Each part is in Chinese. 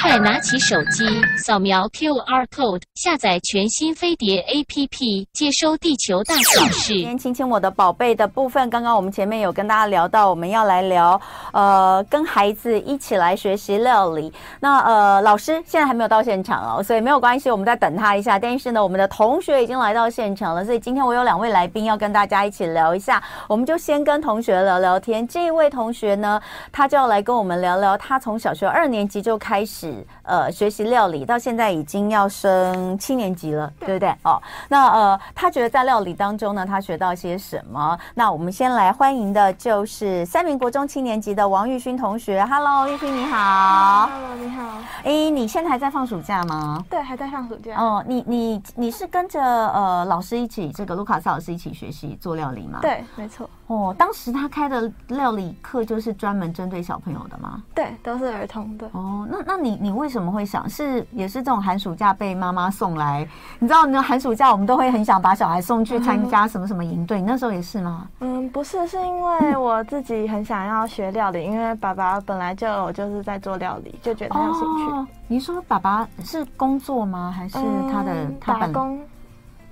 快拿起手机，扫描 QR code，下载全新飞碟 APP，接收地球大小事。今天亲亲我的宝贝的部分，刚刚我们前面有跟大家聊到，我们要来聊，呃，跟孩子一起来学习料理。那呃，老师现在还没有到现场哦，所以没有关系，我们再等他一下。但是呢，我们的同学已经来到现场了，所以今天我有两位来宾要跟大家一起聊一下，我们就先跟同学聊聊天。这一位同学呢，他就要来跟我们聊聊，他从小学二年级就开开始呃，学习料理到现在已经要升七年级了，对不对？哦，那呃，他觉得在料理当中呢，他学到些什么？那我们先来欢迎的就是三名国中七年级的王玉勋同学。Hello，玉勋你好。Hello，你好。哎，你现在还在放暑假吗？对，还在放暑假。哦，你你你是跟着呃老师一起，这个卢卡斯老师一起学习做料理吗？对，没错。哦，当时他开的料理课就是专门针对小朋友的吗？对，都是儿童的。哦，那那你你为什么会想是也是这种寒暑假被妈妈送来？你知道，那寒暑假我们都会很想把小孩送去参加什么什么营队，嗯，你那时候也是吗？嗯，不是，是因为我自己很想要学料理，因为爸爸本来就就是在做料理，就觉得很有兴趣。哦，你说爸爸是工作吗？还是他的，嗯，他打工？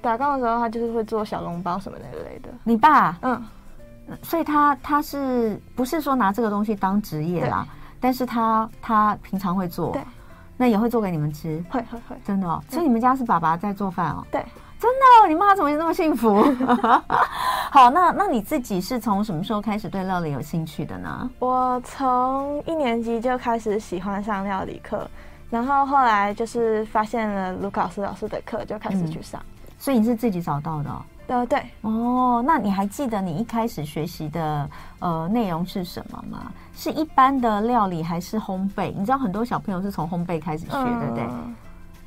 打工的时候他就是会做小笼包什么那类的。你爸？嗯。所以他他是不是说拿这个东西当职业啦？但是他他平常会做，对，那也会做给你们吃，会会会，真的哦。所以你们家是爸爸在做饭哦？对，真的哦。你妈怎么那么幸福？好，那那你自己是从什么时候开始对料理有兴趣的呢？我从一年级就开始喜欢上料理课，然后后来就是发现了卢卡斯老师的课，就开始去上。嗯，所以你是自己找到的哦？呃，对哦，那你还记得你一开始学习的呃内容是什么吗？是一般的料理还是烘焙？你知道很多小朋友是从烘焙开始学，对不对？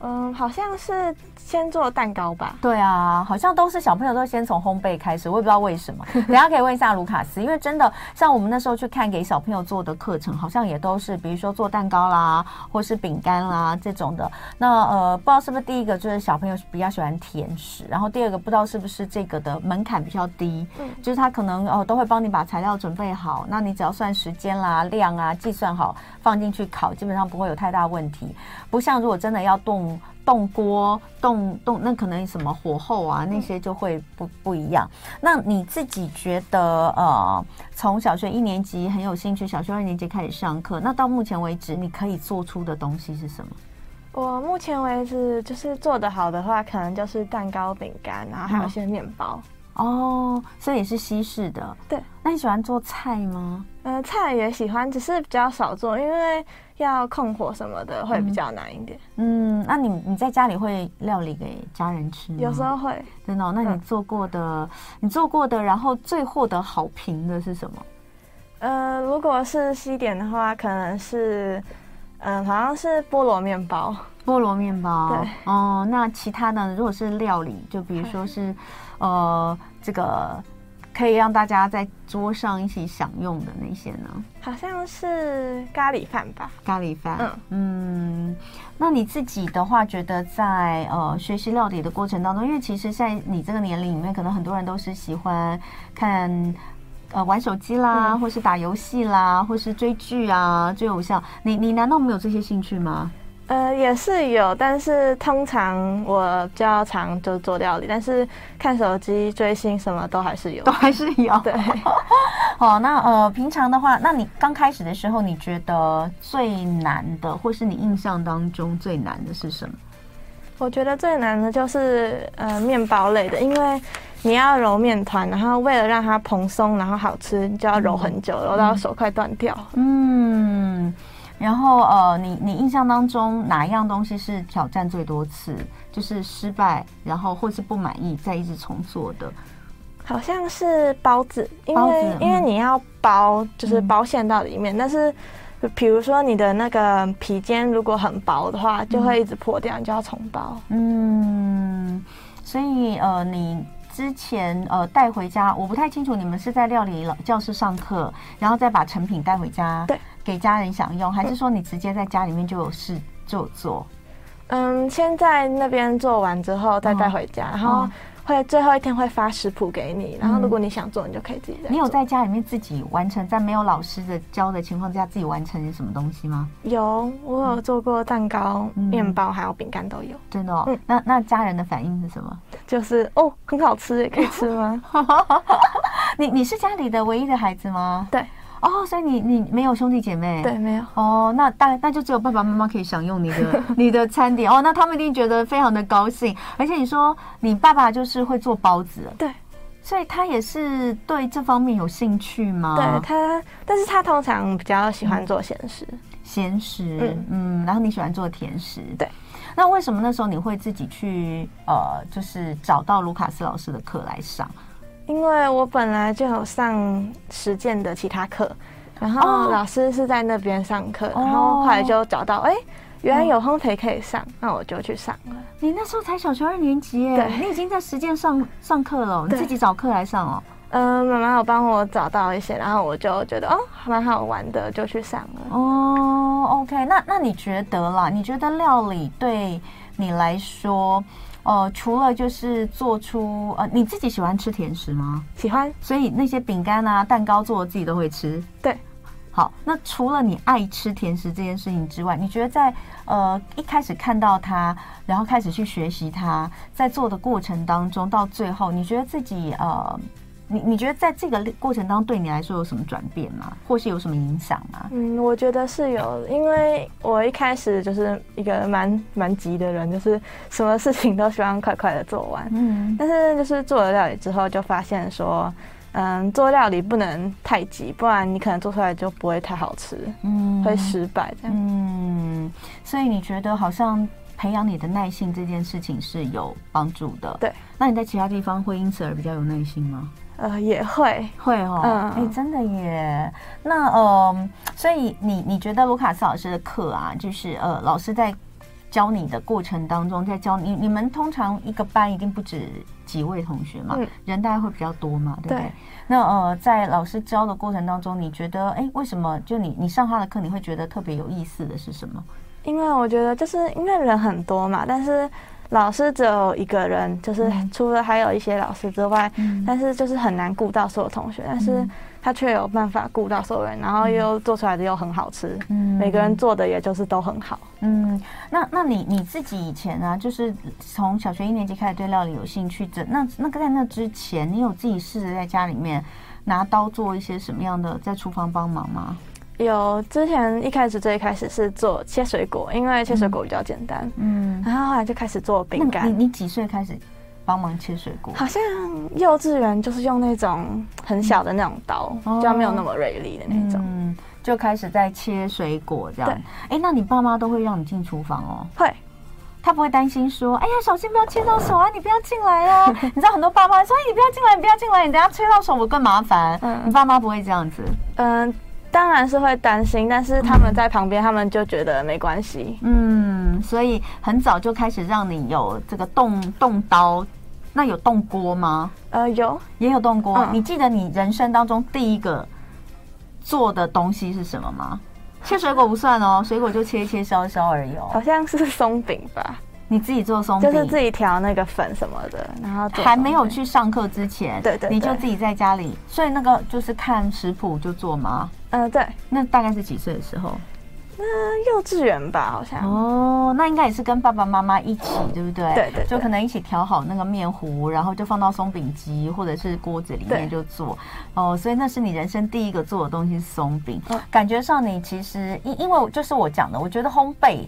嗯，好像是先做蛋糕吧。对啊，好像都是小朋友都先从烘焙开始，我也不知道为什么。等下可以问一下卢卡斯，因为真的像我们那时候去看给小朋友做的课程，好像也都是比如说做蛋糕啦，或是饼干啦这种的。那呃，不知道是不是第一个就是小朋友比较喜欢甜食，然后第二个不知道是不是这个的门槛比较低，嗯，就是他可能哦、呃、都会帮你把材料准备好，那你只要算时间啦、量啊，计算好放进去烤，基本上不会有太大问题。不像如果真的要动。动锅动动，那可能什么火候啊，那些就会不不一样。那你自己觉得，呃，从小学一年级很有兴趣，小学二年级开始上课，那到目前为止，你可以做出的东西是什么？我目前为止就是做得好的话，可能就是蛋糕、饼干，然后还有一些面包。哦，所以也是西式的。对，那你喜欢做菜吗？呃，菜也喜欢，只是比较少做，因为要控火什么的会比较难一点。嗯，嗯，那你你在家里会料理给家人吃吗？有时候会。真的哦？那你做过的，嗯，你做过的，然后最获得好评的是什么？呃，如果是西点的话，可能是，嗯，呃，好像是菠萝面包。菠萝面包。对。哦，那其他的，如果是料理，就比如说是。呃，这个可以让大家在桌上一起享用的那些呢？好像是咖喱饭吧。咖喱饭，嗯嗯。那你自己的话，觉得在呃学习料理的过程当中，因为其实，在你这个年龄里面，可能很多人都是喜欢看呃玩手机啦，嗯、或是打游戏啦，或是追剧啊，追偶像。你你难道没有这些兴趣吗？呃，也是有，但是通常我比较常就做料理，但是看手机、追星什么都还是有，都还是有。对，好，那呃，平常的话，那你刚开始的时候，你觉得最难的，或是你印象当中最难的是什么？我觉得最难的就是呃面包类的，因为你要揉面团，然后为了让它蓬松，然后好吃，你就要揉很久，揉到手快断掉。嗯。然后呃，你你印象当中哪一样东西是挑战最多次，就是失败，然后或是不满意再一直重做的？好像是包子，因为、嗯、因为你要包，就是包馅到里面，嗯、但是比如说你的那个皮肩如果很薄的话，就会一直破掉，你就要重包。嗯，所以呃，你之前呃带回家，我不太清楚你们是在料理老教室上课，然后再把成品带回家。对。给家人享用，还是说你直接在家里面就有事就做？嗯，先在那边做完之后再带回家，哦、然后会最后一天会发食谱给你，然后如果你想做，你就可以自己做。你有在家里面自己完成，在没有老师的教的情况下自己完成什么东西吗？有，我有做过蛋糕、面包，还有饼干都有。真的哦？嗯。那那家人的反应是什么？就是哦，很好吃，可以吃吗？你你是家里的唯一的孩子吗？对。哦，所以你你没有兄弟姐妹？对，没有。哦，那大那就只有爸爸妈妈可以享用你的 你的餐点哦。那他们一定觉得非常的高兴。而且你说你爸爸就是会做包子，对，所以他也是对这方面有兴趣吗？对他，但是他通常比较喜欢做咸食，咸食，嗯嗯。然后你喜欢做甜食，对。那为什么那时候你会自己去呃，就是找到卢卡斯老师的课来上？因为我本来就有上实践的其他课，然后老师是在那边上课，然后后来就找到，哎，原来有烘焙可以上，那我就去上了。你那时候才小学二年级耶，你已经在实践上上课了，你自己找课来上哦。嗯，妈妈有帮我找到一些，然后我就觉得哦，蛮好玩的，就去上了。哦，OK，那那你觉得啦？你觉得料理对你来说？呃，除了就是做出呃，你自己喜欢吃甜食吗？喜欢，所以那些饼干啊、蛋糕做的自己都会吃。对，好，那除了你爱吃甜食这件事情之外，你觉得在呃一开始看到它，然后开始去学习它，在做的过程当中，到最后，你觉得自己呃。你你觉得在这个过程当中对你来说有什么转变吗？或是有什么影响吗？嗯，我觉得是有，因为我一开始就是一个蛮蛮急的人，就是什么事情都希望快快的做完。嗯，但是就是做了料理之后，就发现说，嗯，做料理不能太急，不然你可能做出来就不会太好吃，嗯，会失败这样。嗯，所以你觉得好像培养你的耐性这件事情是有帮助的。对，那你在其他地方会因此而比较有耐心吗？呃，也会会哦，哎、嗯欸，真的耶。那呃，所以你你觉得卢卡斯老师的课啊，就是呃，老师在教你的过程当中，在教你，你们通常一个班一定不止几位同学嘛，嗯、人大概会比较多嘛，对不对？对，那呃，在老师教的过程当中，你觉得，哎、欸，为什么就你你上他的课，你会觉得特别有意思的是什么？因为我觉得就是因为人很多嘛，但是。老师只有一个人，就是除了还有一些老师之外，嗯、但是就是很难顾到所有同学，嗯、但是他却有办法顾到所有人，然后又做出来的又很好吃，嗯，每个人做的也就是都很好，嗯，那那你你自己以前啊，就是从小学一年级开始对料理有兴趣的，那那个在那之前，你有自己试着在家里面拿刀做一些什么样的，在厨房帮忙吗？有，之前一开始最一开始是做切水果，因为切水果比较简单。嗯，然后后来就开始做饼干。你你几岁开始帮忙切水果？好像幼稚园就是用那种很小的那种刀，嗯、就没有那么锐利的那种。嗯，就开始在切水果这样。对，哎、欸，那你爸妈都会让你进厨房哦？会，他不会担心说，哎呀，小心不要切到手啊，你不要进来哦。你知道很多爸妈说，哎，你不要进来，你不要进来，你等下切到手我更麻烦。嗯，你爸妈不会这样子？嗯。当然是会担心，但是他们在旁边，他们就觉得没关系。嗯，所以很早就开始让你有这个动动刀，那有动锅吗？呃，有，也有动锅。嗯、你记得你人生当中第一个做的东西是什么吗？切水果不算哦，水果就切一切烧一烧而已哦。好像是松饼吧。你自己做松饼，就是自己调那个粉什么的，然后还没有去上课之前，对，对对，你就自己在家里，所以那个就是看食谱就做吗？嗯、呃，对。那大概是几岁的时候？那幼稚园吧，好像。哦，那应该也是跟爸爸妈妈一起，对不对？对，对对。就可能一起调好那个面糊，然后就放到松饼机或者是锅子里面就做。哦，所以那是你人生第一个做的东西是松饼。嗯、感觉上你其实因因为就是我讲的，我觉得烘焙。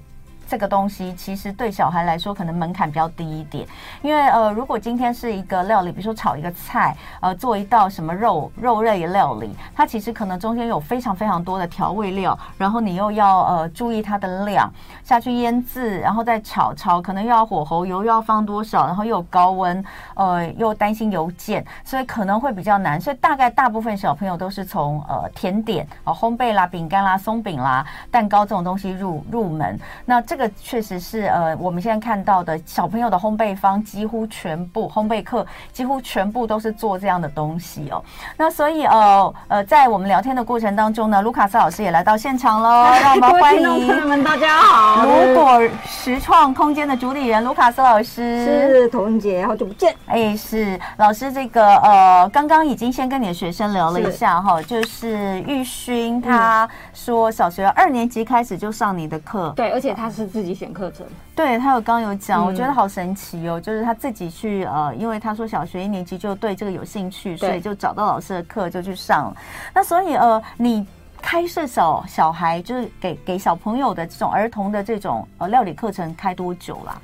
这个东西其实对小孩来说可能门槛比较低一点，因为呃，如果今天是一个料理，比如说炒一个菜，呃，做一道什么肉肉类料理，它其实可能中间有非常非常多的调味料，然后你又要呃注意它的量下去腌制，然后再炒炒，可能又要火候油又要放多少，然后又有高温，呃，又担心油溅，所以可能会比较难。所以大概大部分小朋友都是从呃甜点啊、呃、烘焙啦、饼干啦、松饼啦、蛋糕这种东西入入门。那这个确实是呃，我们现在看到的小朋友的烘焙坊几乎全部烘焙课几乎全部都是做这样的东西哦。那所以呃呃，在我们聊天的过程当中呢，卢卡斯老师也来到现场喽，让我们欢迎朋友们，大家好，如果实创空间的主理人卢卡斯老师，是童文洁，好久不见。哎，是老师，这个呃，刚刚已经先跟你的学生聊了一下哈，就是玉勋，他说小学二年级开始就上你的课，对，而且他是自己选课程，对他有刚有讲，我觉得好神奇哦，就是他自己去呃，因为他说小学一年级就对这个有兴趣，所以就找到老师的课就去上。那所以呃，你开设小小孩就是给给小朋友的这种儿童的这种呃料理课程开多久啦？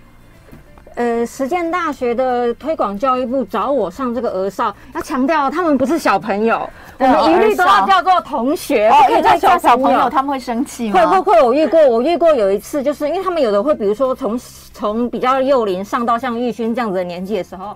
呃，实践大学的推广教育部找我上这个儿少，要强调他们不是小朋友，我们一律都要叫做同学，不可以叫小朋友，他们会生气吗？会会会，我遇过，我遇过有一次，就是因为他们有的会，比如说从从比较幼龄上到像玉勋这样子的年纪的时候，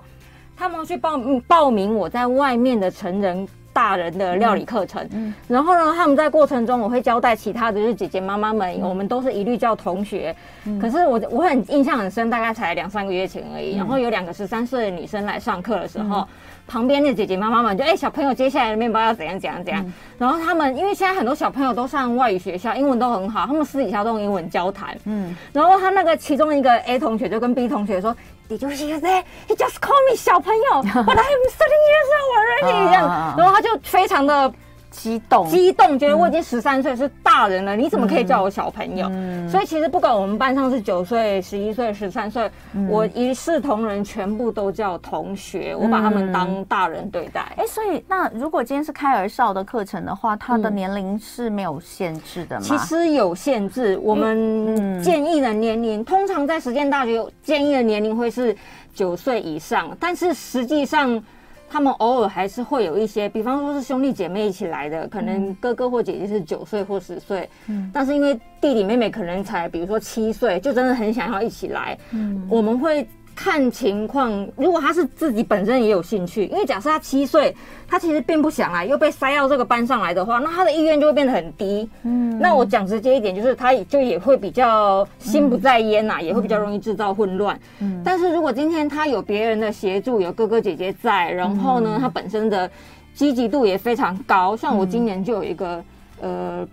他们去报报名我在外面的成人。大人的料理课程，嗯，然后呢，他们在过程中，我会交代其他的就是姐姐妈妈们，我们都是一律叫同学。可是我我很印象很深，大概才两三个月前而已。然后有两个十三岁的女生来上课的时候，旁边的姐姐妈妈们就哎，小朋友接下来的面包要怎样怎样怎样。然后他们因为现在很多小朋友都上外语学校，英文都很好，他们私底下都用英文交谈。嗯，然后他那个其中一个 A 同学就跟 B 同学说。Did you hear that? He just called me 小朋友，But I am thirteen years old already。这样，然后他就非常的。激动，激动，觉得我已经十三岁是大人了，你怎么可以叫我小朋友？嗯，所以其实不管我们班上是九岁、十一岁、十三岁，我一视同仁，全部都叫同学，我把他们当大人对待。哎，所以那如果今天是开儿少的课程的话，他的年龄是没有限制的吗？其实有限制，我们建议的年龄，通常在实践大学建议的年龄会是九岁以上，但是实际上。他们偶尔还是会有一些，比方说是兄弟姐妹一起来的，可能哥哥或姐姐是九岁或十岁，嗯，但是因为弟弟妹妹可能才比如说七岁，就真的很想要一起来，嗯，我们会。看情况，如果他是自己本身也有兴趣，因为假设他七岁，他其实并不想来，又被塞到这个班上来的话，那他的意愿就会变得很低。嗯，那我讲直接一点，就是他就也会比较心不在焉呐、啊，嗯、也会比较容易制造混乱。嗯，但是如果今天他有别人的协助，有哥哥姐姐在，然后呢，他本身的积极度也非常高，像我今年就有一个呃。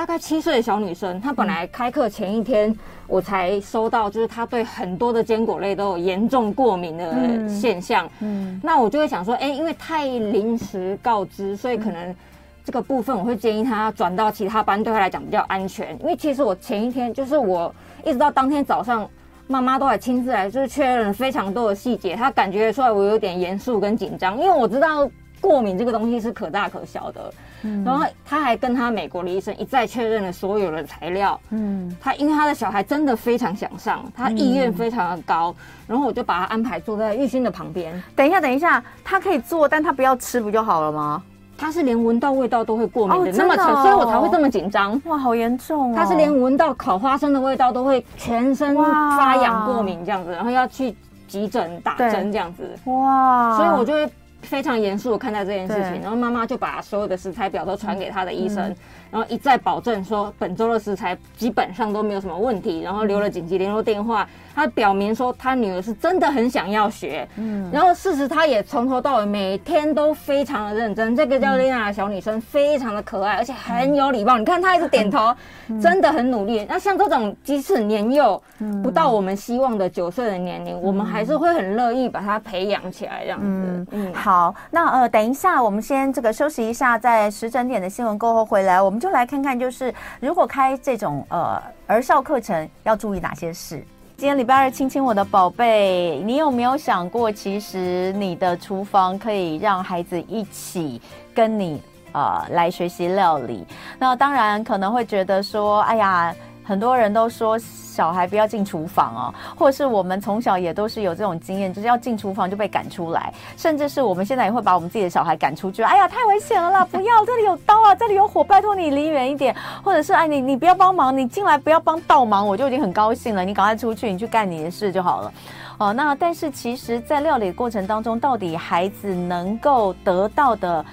大概七岁的小女生，她本来开课前一天，我才收到，就是她对很多的坚果类都有严重过敏的现象。嗯，嗯，那我就会想说，哎、欸，因为太临时告知，所以可能这个部分我会建议她转到其他班，对她来讲比较安全。因为其实我前一天，就是我一直到当天早上，妈妈都还亲自来，就是确认了非常多的细节，她感觉出来我有点严肃跟紧张，因为我知道过敏这个东西是可大可小的。嗯，然后他还跟他美国的医生一再确认了所有的材料。嗯，他因为他的小孩真的非常想上，他意愿非常的高，然后我就把他安排坐在玉勋的旁边。等一下，等一下，他可以坐，但他不要吃不就好了吗？他是连闻到味道都会过敏的，那么沉，所以我才会这么紧张。哇，好严重哦！他是连闻到烤花生的味道都会全身发痒过敏这样子，然后要去急诊打针这样子。哇，所以我就会。非常严肃的看待这件事情，然后妈妈就把所有的食材表都传给他的医生。然后一再保证说，本周的食材基本上都没有什么问题，然后留了紧急联络电话。他表明说，他女儿是真的很想要学，嗯，然后事实他也从头到尾每天都非常的认真。这个叫丽娜的小女生非常的可爱，而且很有礼貌。你看她一直点头，真的很努力。那像这种即使年幼，不到我们希望的九岁的年龄，我们还是会很乐意把她培养起来这样子。嗯，好，那呃，等一下我们先这个休息一下，在十整点的新闻过后回来，我们。就来看看，就是如果开这种呃儿少课程，要注意哪些事？今天礼拜二，亲亲我的宝贝，你有没有想过，其实你的厨房可以让孩子一起跟你呃来学习料理？那当然可能会觉得说，哎呀。很多人都说小孩不要进厨房哦，或者是我们从小也都是有这种经验，就是要进厨房就被赶出来，甚至是我们现在也会把我们自己的小孩赶出去。哎呀，太危险了啦！不要，这里有刀啊，这里有火，拜托你离远一点。或者是哎，你你不要帮忙，你进来不要帮倒忙，我就已经很高兴了。你赶快出去，你去干你的事就好了。哦，那但是其实，在料理过程当中，到底孩子能够得到的，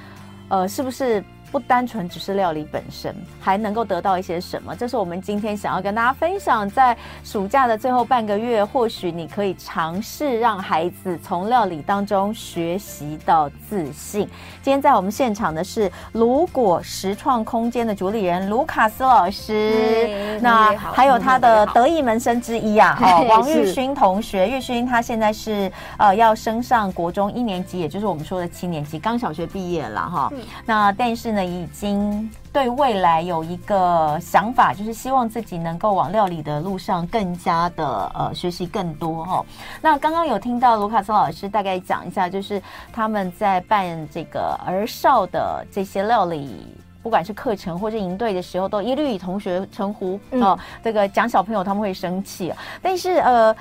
呃，是不是？不单纯只是料理本身，还能够得到一些什么？这是我们今天想要跟大家分享，在暑假的最后半个月，或许你可以尝试让孩子从料理当中学习到自信。今天在我们现场的是如果实创空间的主理人卢卡斯老师，那还有他的得意门生之一啊，哦，王玉勋同学，玉勋他现在是呃要升上国中一年级，也就是我们说的七年级，刚小学毕业了哈。那但是呢。已经对未来有一个想法，就是希望自己能够往料理的路上更加的呃学习更多哈、哦。那刚刚有听到卢卡斯老师大概讲一下，就是他们在办这个儿少的这些料理，不管是课程或是营队的时候，都一律以同学称呼哦。这个讲小朋友他们会生气，但是呃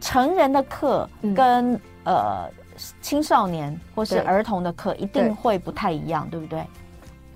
成人的课跟、嗯、呃青少年或是儿童的课一定会不太一样，对，对不对？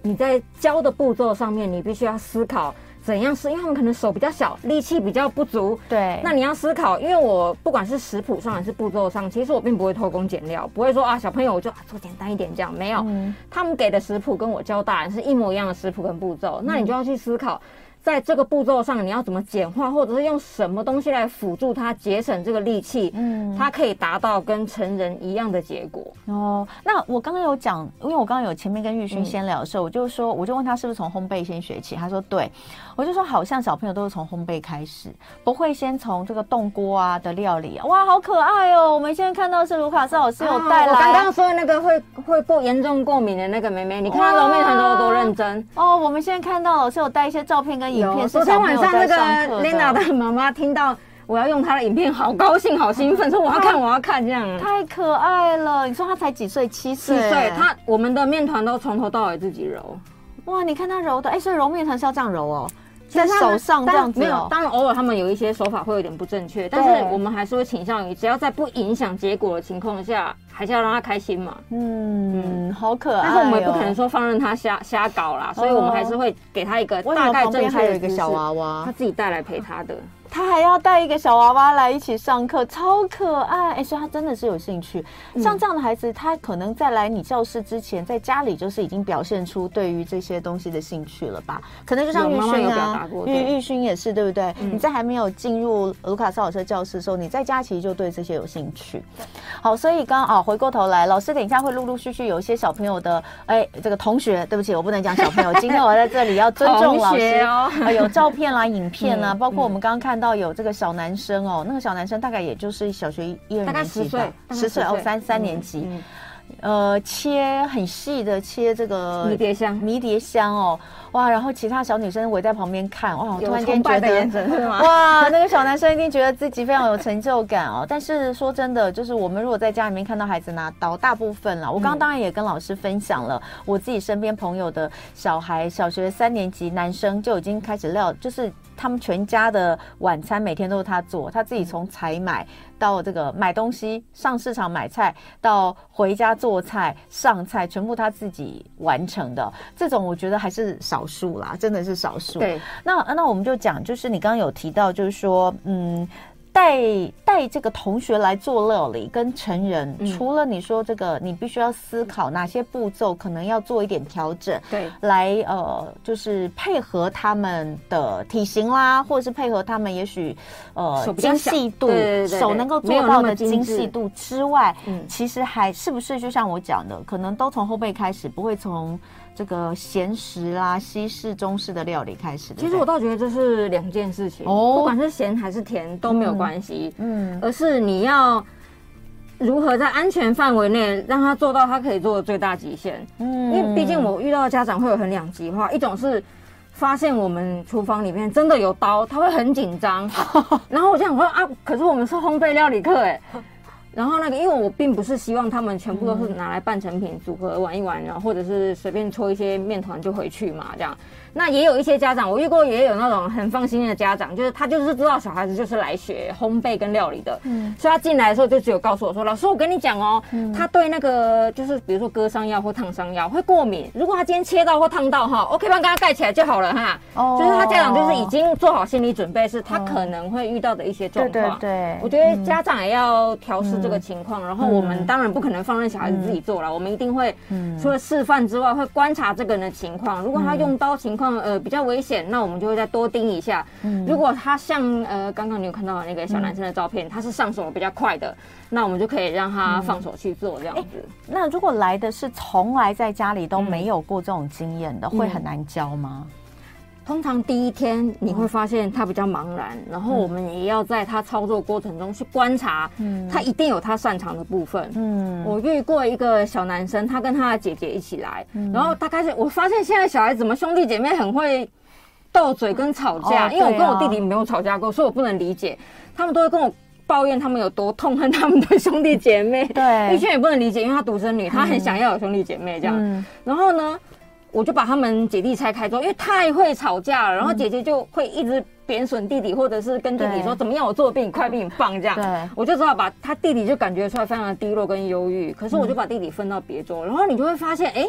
你在教的步骤上面，你必须要思考怎样是，因为他们可能手比较小，力气比较不足。对，那你要思考，因为我不管是食谱上还是步骤上，其实我并不会偷工减料，不会说啊，小朋友我就做简单一点这样，没有。嗯、他们给的食谱跟我教大人是一模一样的食谱跟步骤，那你就要去思考。在这个步骤上，你要怎么简化，或者是用什么东西来辅助他节省这个力气？嗯，他可以达到跟成人一样的结果。哦，那我刚刚有讲，因为我刚刚有前面跟玉勋先聊的时候，嗯、我就说，我就问他是不是从烘焙先学起，他说对。我就说好像小朋友都是从烘焙开始，不会先从这个冻锅啊的料理。哇，好可爱哦！我们现在看到是卢卡斯老师有带来，刚刚说的那个会会过严重过敏的那个妹妹，你看她揉面团揉的多认真哦。我们现在看到老师有带一些照片跟。有，昨天晚上那个 Lena 的妈妈听到我要用她的影片，好高兴，好兴奋，说我要看，我要看，这样太可爱了。你说她才几岁？七岁？七岁。她我们的面团都从头到尾自己揉。哇，你看她揉的，哎，所以揉面团是要这样揉哦，在手上这样子。没有，当然偶尔他们有一些手法会有点不正确，但是我们还是会倾向于，只要在不影响结果的情况下。还是要让他开心嘛，嗯，好可爱。但是我们也不可能说放任他瞎瞎搞啦，所以我们还是会给他一个大概正确的一个小娃娃，他自己带来陪他的。他还要带一个小娃娃来一起上课，超可爱。哎，所以他真的是有兴趣。像这样的孩子，他可能在来你教室之前，在家里就是已经表现出对于这些东西的兴趣了吧？可能就像玉勋啊，玉玉勋也是，对不对？你在还没有进入卢卡斯老师教室的时候，你在家其实就对这些有兴趣。好，所以刚刚啊。回过头来，老师等一下会陆陆续续有一些小朋友的，哎，这个同学，对不起，我不能讲小朋友。今天我在这里要尊重老师 哦。有照片啦、影片啦，包括我们刚刚看到有这个小男生哦，那个小男生大概也就是小学一二年级吧，十岁哦，三三年级。呃，切很细的切这个迷迭香，迷迭香哦，哇！然后其他小女生围在旁边看，哇！突然间觉得，哇，那个小男生一定觉得自己非常有成就感哦。但是说真的，就是我们如果在家里面看到孩子拿刀，大部分啦，我刚刚当然也跟老师分享了，我自己身边朋友的小孩，小学三年级男生就已经开始料，就是。他们全家的晚餐每天都是他做，他自己从采买到这个买东西、上市场买菜，到回家做菜、上菜，全部他自己完成的。这种我觉得还是少数啦，真的是少数。对，那那我们就讲，就是你刚刚有提到，就是说，嗯。带带这个同学来做料理，跟成人，嗯、除了你说这个，你必须要思考哪些步骤可能要做一点调整，对，来呃，就是配合他们的体型啦，或者是配合他们也许呃精细度，对对对，手能够做到的精细度之外，嗯，其实还是不是就像我讲的，可能都从后背开始，不会从。这个咸食啦，西式、中式的料理开始的。其实我倒觉得这是两件事情，哦，不管是咸还是甜都没有关系，嗯，而是你要如何在安全范围内让他做到他可以做的最大极限。嗯，因为毕竟我遇到的家长会有很两极化，一种是发现我们厨房里面真的有刀，他会很紧张，然后我就想说啊，可是我们是烘焙料理课，哎。然后那个，因为我并不是希望他们全部都是拿来半成品组合玩一玩，然后或者是随便搓一些面团就回去嘛，这样。那也有一些家长，我遇过也有那种很放心的家长，就是他就是知道小孩子就是来学烘焙跟料理的，嗯，所以他进来的时候就只有告诉我说：“老师，我跟你讲哦，嗯、他对那个就是比如说割伤药或烫伤药会过敏，如果他今天切到或烫到哈，OK 帮他盖起来就好了哈。哦，就是他家长就是已经做好心理准备，是他可能会遇到的一些状况。对对对，我觉得家长也要调试这个情况，嗯、然后我们当然不可能放任小孩子自己做了，嗯、我们一定会除了示范之外，会观察这个人的情况，如果他用刀情况。呃，比较危险，那我们就会再多盯一下。嗯，如果他像呃，刚刚你有看到那个小男生的照片，嗯、他是上手比较快的，那我们就可以让他放手去做这样子。那如果来的是从来在家里都没有过这种经验的，嗯、会很难教吗？通常第一天你会发现他比较茫然，嗯、然后我们也要在他操作过程中去观察，嗯，他一定有他擅长的部分，嗯，我遇过一个小男生，他跟他的姐姐一起来，嗯、然后他开始，我发现现在小孩子怎么兄弟姐妹很会斗嘴跟吵架，哦、因为我跟我弟弟没有吵架过，所以我不能理解，他们都会跟我抱怨他们有多痛恨他们的兄弟姐妹，对，玉轩也不能理解，因为她独生女，她很想要有兄弟姐妹这样，嗯、然后呢？我就把他们姐弟拆开之后，因为太会吵架了，然后姐姐就会一直贬损弟弟，或者是跟弟弟说怎么样，我做的比你快，比你棒这样。对，我就知道把他弟弟就感觉出来非常的低落跟忧郁。可是我就把弟弟分到别桌，然后你就会发现，哎，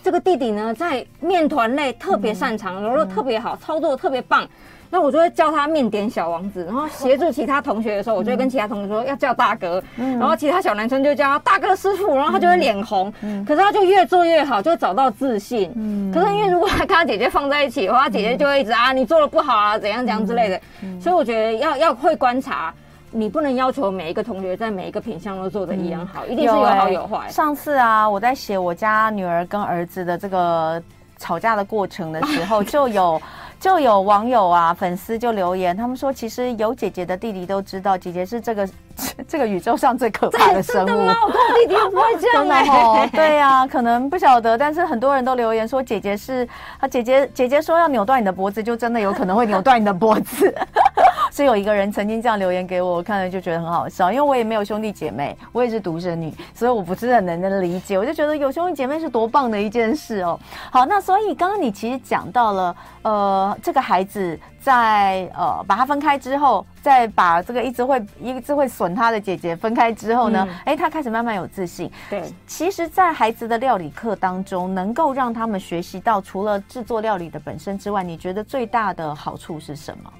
这个弟弟呢，在面团类特别擅长，揉的特别好，操作的特别棒。那我就会叫他面点小王子，然后协助其他同学的时候，我就会跟其他同学说要叫大哥，嗯、然后其他小男生就叫他大哥师傅，然后他就会脸红，嗯、可是他就越做越好，就会找到自信。嗯、可是因为如果他跟他姐姐放在一起的话，他姐姐就会一直啊你做的不好啊怎样怎样之类的，所以我觉得要要会观察，你不能要求每一个同学在每一个品相都做的一样好，嗯、一定是有好有坏。欸、上次啊，我在写我家女儿跟儿子的这个吵架的过程的时候，就有。就有网友啊，粉丝就留言，他们说，其实有姐姐的弟弟都知道，姐姐是这个 这个宇宙上最可怕的生物。真的吗？我弟弟不会这样。真的哦，对呀、啊，可能不晓得，但是很多人都留言说，姐姐是啊姐姐，姐姐说要扭断你的脖子，就真的有可能会扭断你的脖子。所以有一个人曾经这样留言给我，我看了就觉得很好笑，因为我也没有兄弟姐妹，我也是独生女，所以我不是很能理解。我就觉得有兄弟姐妹是多棒的一件事哦。好，那所以刚刚你其实讲到了，呃。这个孩子在呃把他分开之后，再把这个一直会一直会损他的姐姐分开之后呢，哎、嗯，他开始慢慢有自信。对，其实，在孩子的料理课当中，能够让他们学习到除了制作料理的本身之外，你觉得最大的好处是什么？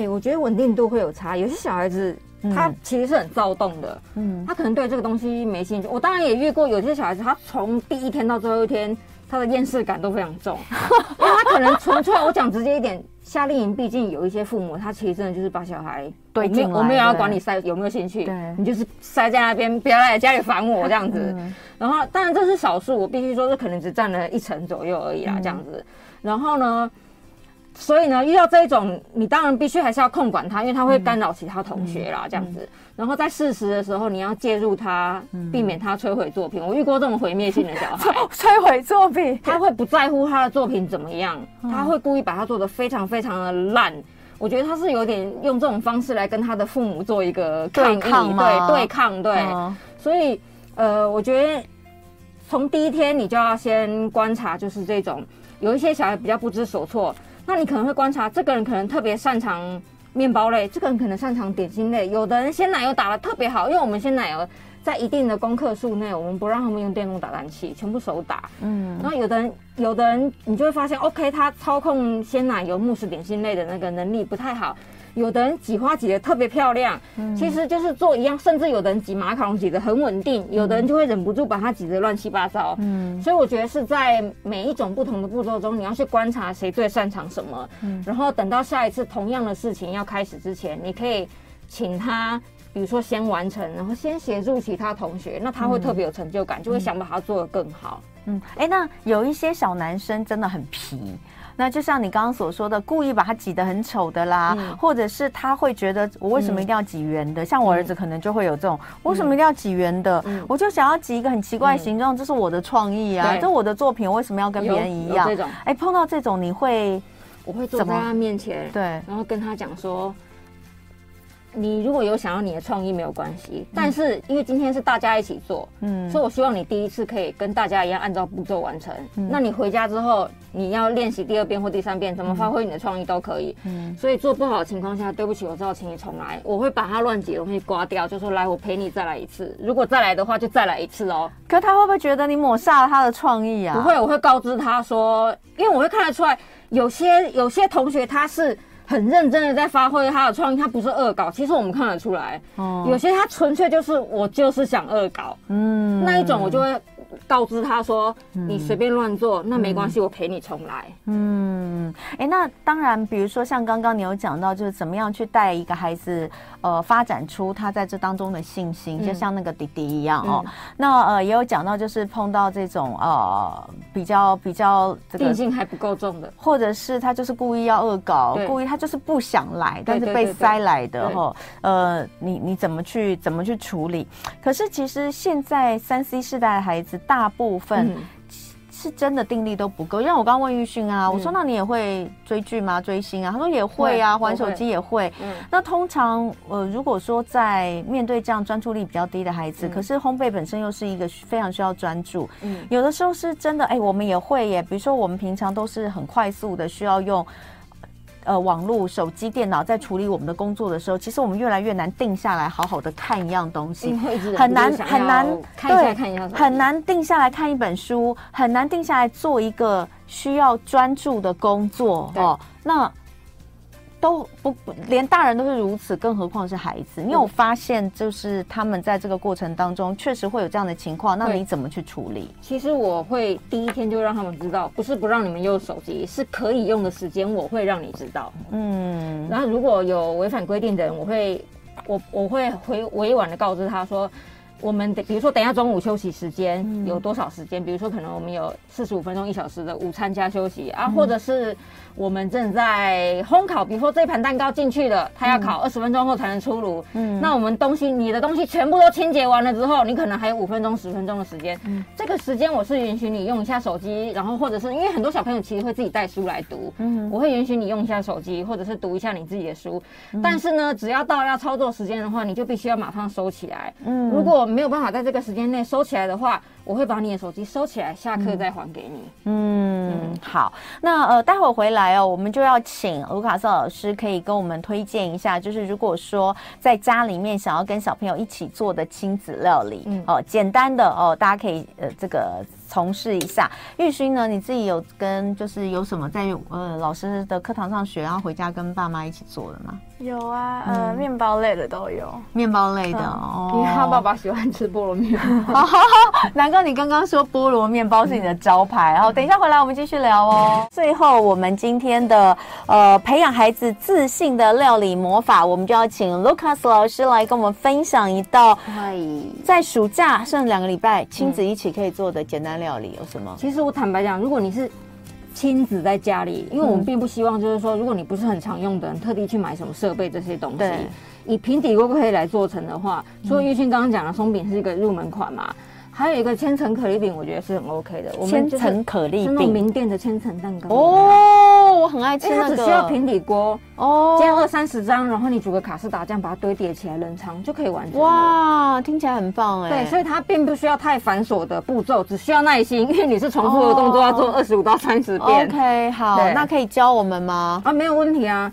哎，我觉得稳定度会有差。有些小孩子他其实是很躁动的，嗯，他可能对这个东西没兴趣。我当然也遇过有些小孩子，他从第一天到最后一天。他的厌世感都非常重，因为他可能纯粹，我讲直接一点，夏令营毕竟有一些父母，他其实真的就是把小孩对进来，我没有要管你塞有没有兴趣，对你就是塞在那边，不要来家里烦我这样子。嗯、然后，当然这是少数，我必须说，这可能只占了一成左右而已啦，这样子。嗯、然后呢？所以呢，遇到这一种，你当然必须还是要控管他，因为他会干扰其他同学啦，嗯、这样子。然后在适时的时候，你要介入他，嗯、避免他摧毁作品。我遇过这种毁灭性的小孩，摧毁作品，他会不在乎他的作品怎么样，嗯、他会故意把他做的非常非常的烂。我觉得他是有点用这种方式来跟他的父母做一个抗议，对抗吗？对，对抗，对。嗯、所以，呃，我觉得从第一天你就要先观察，就是这种有一些小孩比较不知所措。那你可能会观察，这个人可能特别擅长面包类，这个人可能擅长点心类。有的人鲜奶油打的特别好，因为我们鲜奶油在一定的功课数内，我们不让他们用电动打蛋器，全部手打。嗯，然后有的人，有的人你就会发现，OK，他操控鲜奶油、慕斯点心类的那个能力不太好。有的人挤花挤得特别漂亮，嗯、其实就是做一样，甚至有的人挤马卡龙挤得很稳定，有的人就会忍不住把它挤得乱七八糟。嗯，所以我觉得是在每一种不同的步骤中，你要去观察谁最擅长什么，嗯，然后等到下一次同样的事情要开始之前，你可以请他，比如说先完成，然后先协助其他同学，那他会特别有成就感，嗯、就会想把它做得更好。嗯，哎，那有一些小男生真的很皮。那就像你刚刚所说的，故意把它挤得很丑的啦，嗯、或者是他会觉得我为什么一定要挤圆的？嗯、像我儿子可能就会有这种，嗯、为什么一定要挤圆的？嗯、我就想要挤一个很奇怪的形状，嗯、这是我的创意啊，对这是我的作品，我为什么要跟别人一样？这种，哎，碰到这种你会，我会坐在他面前，对，然后跟他讲说。你如果有想要你的创意没有关系，但是因为今天是大家一起做，嗯，所以我希望你第一次可以跟大家一样按照步骤完成。嗯，那你回家之后你要练习第二遍或第三遍，怎么发挥你的创意都可以。嗯，所以做不好的情况下，对不起，我知道，请你重来。我会把它乱挤的东西刮掉，就说来，我陪你再来一次。如果再来的话，就再来一次哦。可他会不会觉得你抹杀了他的创意啊？不会，我会告知他说，因为我会看得出来，有些有些同学他是。很认真的在发挥他的创意，他不是恶搞，其实我们看得出来。哦，有些他纯粹就是我就是想恶搞，嗯，那一种我就会。告知他说：“你随便乱做，嗯、那没关系，我陪你重来。”嗯，哎、欸，那当然，比如说像刚刚你有讲到，就是怎么样去带一个孩子，呃，发展出他在这当中的信心，嗯、就像那个弟弟一样哦。嗯、那呃，也有讲到，就是碰到这种呃比较比较这个定性还不够重的，或者是他就是故意要恶搞，故意他就是不想来，但是被塞来的哈。呃，你你怎么去怎么去处理？可是其实现在三 C 世代的孩子。大部分是真的定力都不够，因为我刚刚问玉训啊，我说那你也会追剧吗？追星啊？他说也会啊，玩手机也会。那通常呃，如果说在面对这样专注力比较低的孩子，可是烘焙本身又是一个非常需要专注，嗯，有的时候是真的，哎，我们也会耶。比如说我们平常都是很快速的需要用。呃，网络、手机、电脑在处理我们的工作的时候，其实我们越来越难定下来，好好的看一样东西，很难很难，对，很难定下来看一本书，很难定下来做一个需要专注的工作哦。那。都不连大人都是如此，更何况是孩子？你有发现，就是他们在这个过程当中，确实会有这样的情况。那你怎么去处理？其实我会第一天就让他们知道，不是不让你们用手机，是可以用的时间，我会让你知道。嗯，然后如果有违反规定的人，我会我我会回委婉的告知他说。我们比如说等一下中午休息时间有多少时间？比如说可能我们有四十五分钟一小时的午餐加休息啊，或者是我们正在烘烤，比如说这一盘蛋糕进去了，它要烤二十分钟后才能出炉。嗯，那我们东西你的东西全部都清洁完了之后，你可能还有五分钟十分钟的时间。嗯，这个时间我是允许你用一下手机，然后或者是因为很多小朋友其实会自己带书来读，嗯，我会允许你用一下手机，或者是读一下你自己的书。但是呢，只要到要操作时间的话，你就必须要马上收起来。嗯，如果没有办法在这个时间内收起来的话，我会把你的手机收起来，下课再还给你。嗯，嗯好，那呃，待会儿回来哦，我们就要请卢卡瑟老师可以跟我们推荐一下，就是如果说在家里面想要跟小朋友一起做的亲子料理，嗯，哦，简单的哦，大家可以呃这个。从事一下，玉勋呢？你自己有跟就是有什么在呃老师的课堂上学，然后回家跟爸妈一起做的吗？有啊，呃，面包类的都有，面包类的哦。因为他爸爸喜欢吃菠萝面，难怪，你刚刚说菠萝面包是你的招牌，然后等一下回来我们继续聊哦。最后，我们今天的呃培养孩子自信的料理魔法，我们就要请 Lucas 老师来跟我们分享一道，在暑假剩两个礼拜亲子一起可以做的简单料理有什么？其实我坦白讲，如果你是。亲子在家里，因为我们并不希望，就是说，如果你不是很常用的人，特地去买什么设备这些东西，以平底锅可以来做成的话，所以玉勋刚刚讲的松饼是一个入门款嘛。还有一个千层可丽饼，我觉得是很 OK 的。千层可丽饼是那种名店的千层蛋糕哦，我很爱吃那个。只需要平底锅哦，煎二三十张，然后你煮个卡士达酱，把它堆叠起来冷藏就可以完成。哇，听起来很棒哎。对，所以它并不需要太繁琐的步骤，只需要耐心，因为你是重复的动作要做二十五到三十遍。OK，好，那可以教我们吗？啊，没有问题啊。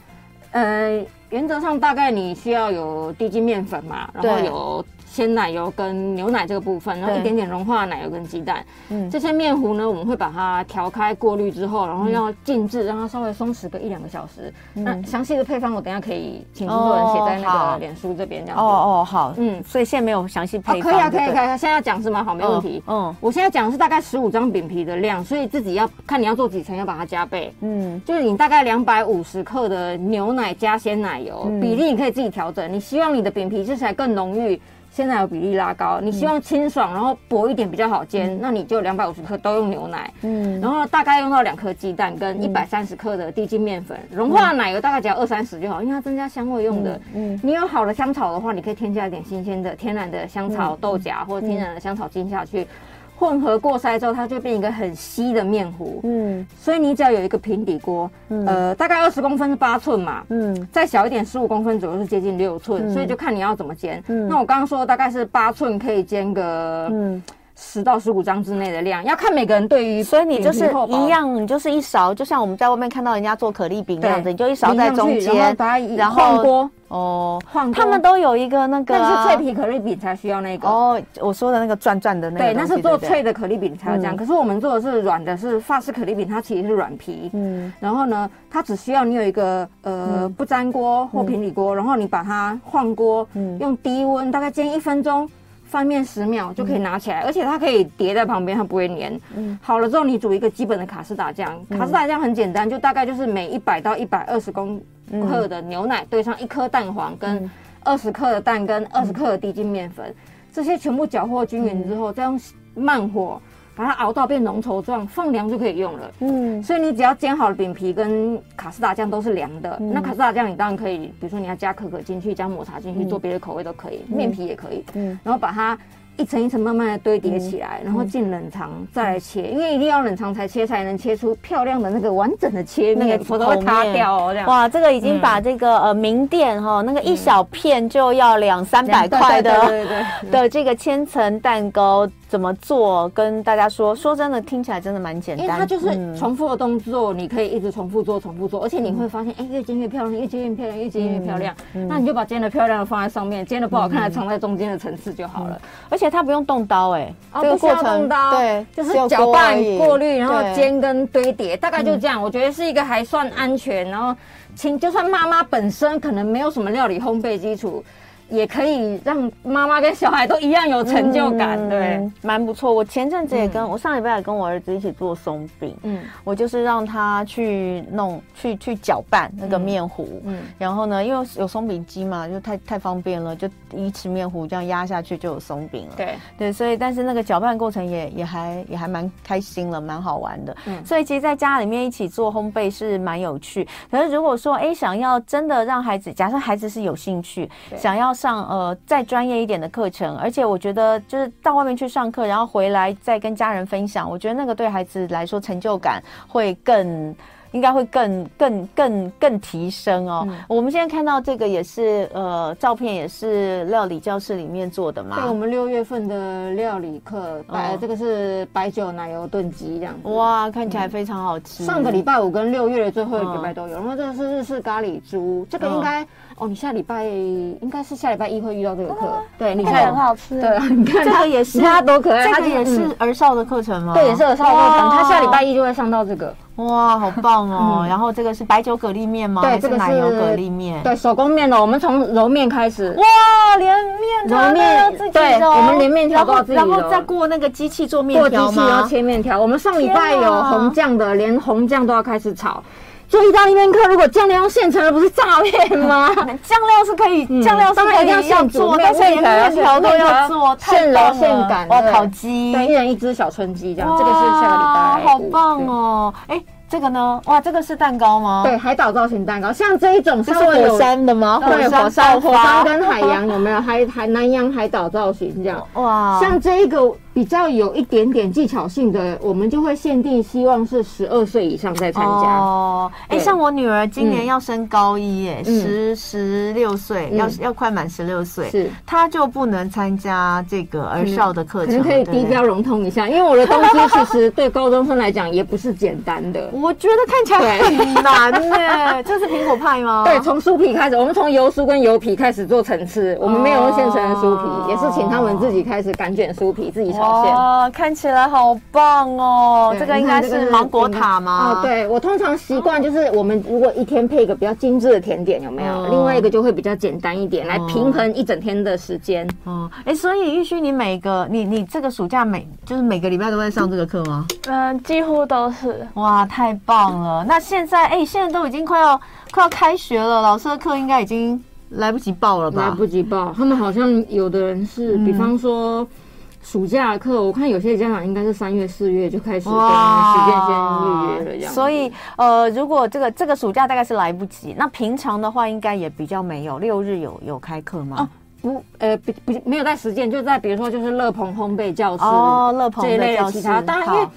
呃，原则上大概你需要有低筋面粉嘛，然后有。鲜奶油跟牛奶这个部分，然后一点点融化的奶油跟鸡蛋，嗯，这些面糊呢，我们会把它调开过滤之后，然后要静置，让它稍微松弛个一两个小时。那详细的配方我等下可以请制作人写在那个脸书这边这样。哦哦好，嗯，所以现在没有详细配方。可以啊可以可以，现在要讲是吗？好，没问题。嗯，我现在讲的是大概十五张饼皮的量，所以自己要看你要做几层，要把它加倍。嗯，就是你大概两百五十克的牛奶加鲜奶油比例，你可以自己调整。你希望你的饼皮吃起来更浓郁。现在有比例拉高，你希望清爽，然后薄一点比较好煎，嗯、那你就两百五十克都用牛奶，嗯，然后大概用到两颗鸡蛋跟一百三十克的低筋面粉，嗯、融化的奶油大概只要二三十就好，因为它增加香味用的。嗯，嗯。你有好的香草的话，你可以添加一点新鲜的天然的香草豆荚、嗯、或者天然的香草精下去。混合过筛之后，它就变一个很稀的面糊。嗯，所以你只要有一个平底锅，嗯、呃，大概二十公分是八寸嘛，嗯，再小一点十五公分左右是接近六寸，嗯、所以就看你要怎么煎。嗯，那我刚刚说大概是八寸可以煎个，嗯。十到十五张之内的量，要看每个人对于，所以你就是一样，你就是一勺，就像我们在外面看到人家做可丽饼那样子，你就一勺在中间，然后晃锅哦，晃。他们都有一个那个，那是脆皮可丽饼才需要那个哦。我说的那个转转的那个，对，那是做脆的可丽饼才要这样。可是我们做的是软的，是法式可丽饼，它其实是软皮。嗯，然后呢，它只需要你有一个呃不粘锅或平底锅，然后你把它晃锅，用低温大概煎一分钟。翻面十秒就可以拿起来，嗯、而且它可以叠在旁边，它不会粘。嗯，好了之后你煮一个基本的卡士达酱，嗯、卡士达酱很简单，就大概就是每一百到一百二十公克的牛奶兑上一颗蛋黄，跟二十克的蛋跟二十克的低筋面粉，嗯、这些全部搅和均匀之后，再用慢火。把它熬到变浓稠状，放凉就可以用了。嗯，所以你只要煎好的饼皮跟卡斯达酱都是凉的。嗯、那卡斯达酱你当然可以，比如说你要加可可进去，加抹茶进去，嗯、做别的口味都可以，面皮也可以。嗯，然后把它。一层一层慢慢的堆叠起来，然后进冷藏再来切，因为一定要冷藏才切，才能切出漂亮的那个完整的切面，否则会塌掉哦。这样哇，这个已经把这个呃名店哈那个一小片就要两三百块的对对的这个千层蛋糕怎么做，跟大家说，说真的听起来真的蛮简单，因为它就是重复的动作，你可以一直重复做，重复做，而且你会发现，哎，越煎越漂亮，越煎越漂亮，越煎越漂亮。那你就把煎的漂亮的放在上面，煎的不好看的藏在中间的层次就好了，而且。它不用动刀哎，这个过程对，就是搅拌、过滤，然后煎跟堆叠，大概就这样。我觉得是一个还算安全，然后请就算妈妈本身可能没有什么料理烘焙基础。也可以让妈妈跟小孩都一样有成就感，嗯、对，蛮不错。我前阵子也跟、嗯、我上礼拜也跟我儿子一起做松饼，嗯，我就是让他去弄去去搅拌那个面糊，嗯，然后呢，因为有松饼机嘛，就太太方便了，就一匙面糊这样压下去就有松饼了，对。对，所以但是那个搅拌过程也也还也还蛮开心了，蛮好玩的，嗯，所以其实在家里面一起做烘焙是蛮有趣。可是如果说哎想要真的让孩子，假设孩子是有兴趣，想要。上呃再专业一点的课程，而且我觉得就是到外面去上课，然后回来再跟家人分享，我觉得那个对孩子来说成就感会更。应该会更更更更提升哦。嗯、我们现在看到这个也是呃，照片也是料理教室里面做的嘛。对，我们六月份的料理课，白、哦、这个是白酒奶油炖鸡这样子。哇，看起来非常好吃。嗯、上个礼拜五跟六月的最后一个礼拜都有。然后这个是日式咖喱猪，这个应该哦，哦，你下礼拜应该是下礼拜一会遇到这个课。哦、对，你看很好吃。对，你看这个也是，它多可爱。这个也是儿少的课程吗？对，也是儿少的课程。他下礼拜一就会上到这个。哇，好棒哦！然后这个是白酒蛤蜊面吗？对，这个奶油蛤蜊面。对，手工面的，我们从揉面开始。哇，连面揉面对，我们连面条都要自己揉，然后再过那个机器做面条吗？过机器要切面条。我们上礼拜有红酱的，连红酱都要开始炒。做意大利面课，如果酱料用现成的，不是诈骗吗？酱料是可以，酱料是可以要做，但是连面条都要做，现揉现擀。哦，烤鸡，对，一人一只小春鸡，这样。这个是下个礼拜。好棒哦！哎。这个呢？哇，这个是蛋糕吗？对，海岛造型蛋糕，像这一种是火山的吗？对，火山、火山跟海洋有没有？海海南洋海岛造型这样。哇，像这一个。比较有一点点技巧性的，我们就会限定，希望是十二岁以上再参加。哦，哎，像我女儿今年要升高一，哎，十十六岁，要要快满十六岁，是，她就不能参加这个儿少的课程。可能可以低标融通一下，因为我的东西其实对高中生来讲也不是简单的。我觉得看起来很难呢。这是苹果派吗？对，从酥皮开始，我们从油酥跟油皮开始做层次，我们没有用现成的酥皮，也是请他们自己开始擀卷酥皮，自己炒。哦，看起来好棒哦！这个应该是芒果塔吗？哦，对，我通常习惯就是，我们如果一天配一个比较精致的甜点，有没有？另外一个就会比较简单一点，来平衡一整天的时间。哦，哎，所以玉旭，你每个你你这个暑假每就是每个礼拜都在上这个课吗？嗯，几乎都是。哇，太棒了！那现在哎，现在都已经快要快要开学了，老师的课应该已经来不及报了吧？来不及报，他们好像有的人是，比方说。暑假课，我看有些家长应该是三月、四月就开始跟时间先预约了这样。所以，呃，如果这个这个暑假大概是来不及，那平常的话应该也比较没有。六日有有开课吗？哦，不呃不不没有在实践，就在比如说就是乐鹏烘焙教室哦，乐鹏这一类的其他，当然因为。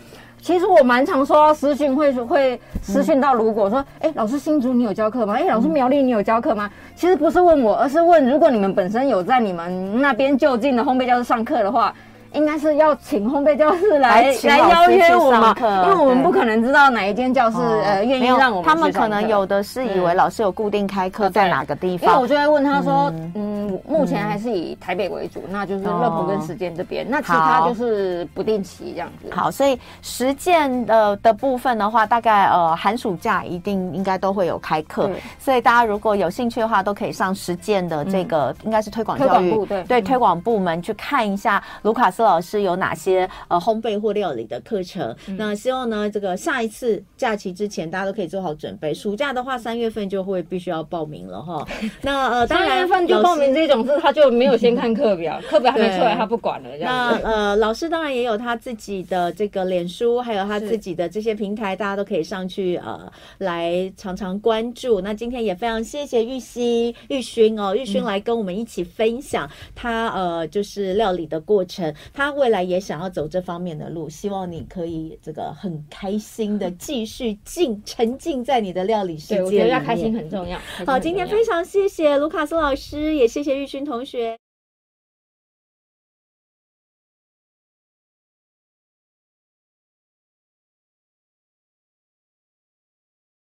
其实我蛮常收到私讯，会会私讯到，如果说，哎、嗯，老师新竹你有教课吗？哎，老师苗栗你有教课吗？嗯、其实不是问我，而是问如果你们本身有在你们那边就近的烘焙教室上课的话。应该是要请烘焙教室来来邀约我们，因为我们不可能知道哪一间教室呃愿意让我们。他们可能有的是以为老师有固定开课在哪个地方。因为我就会问他说，嗯，目前还是以台北为主，那就是乐普跟实践这边，那其他就是不定期这样子。好，所以实践的的部分的话，大概呃寒暑假一定应该都会有开课，所以大家如果有兴趣的话，都可以上实践的这个应该是推广教育对。对推广部门去看一下卢卡斯。老师有哪些呃烘焙或料理的课程？嗯、那希望呢，这个下一次假期之前，大家都可以做好准备。暑假的话，三月份就会必须要报名了哈。那呃，当然三月份就报名这种事，他就没有先看课表，课表还没出来，他不管了。那呃，老师当然也有他自己的这个脸书，还有他自己的这些平台，大家都可以上去呃来常常关注。那今天也非常谢谢玉溪玉勋哦，玉勋来跟我们一起分享他呃就是料理的过程。他未来也想要走这方面的路，希望你可以这个很开心的继续浸沉浸在你的料理世界。我觉得要开心很重要。好，今天非常谢谢卢卡斯老师，也谢谢玉勋同学。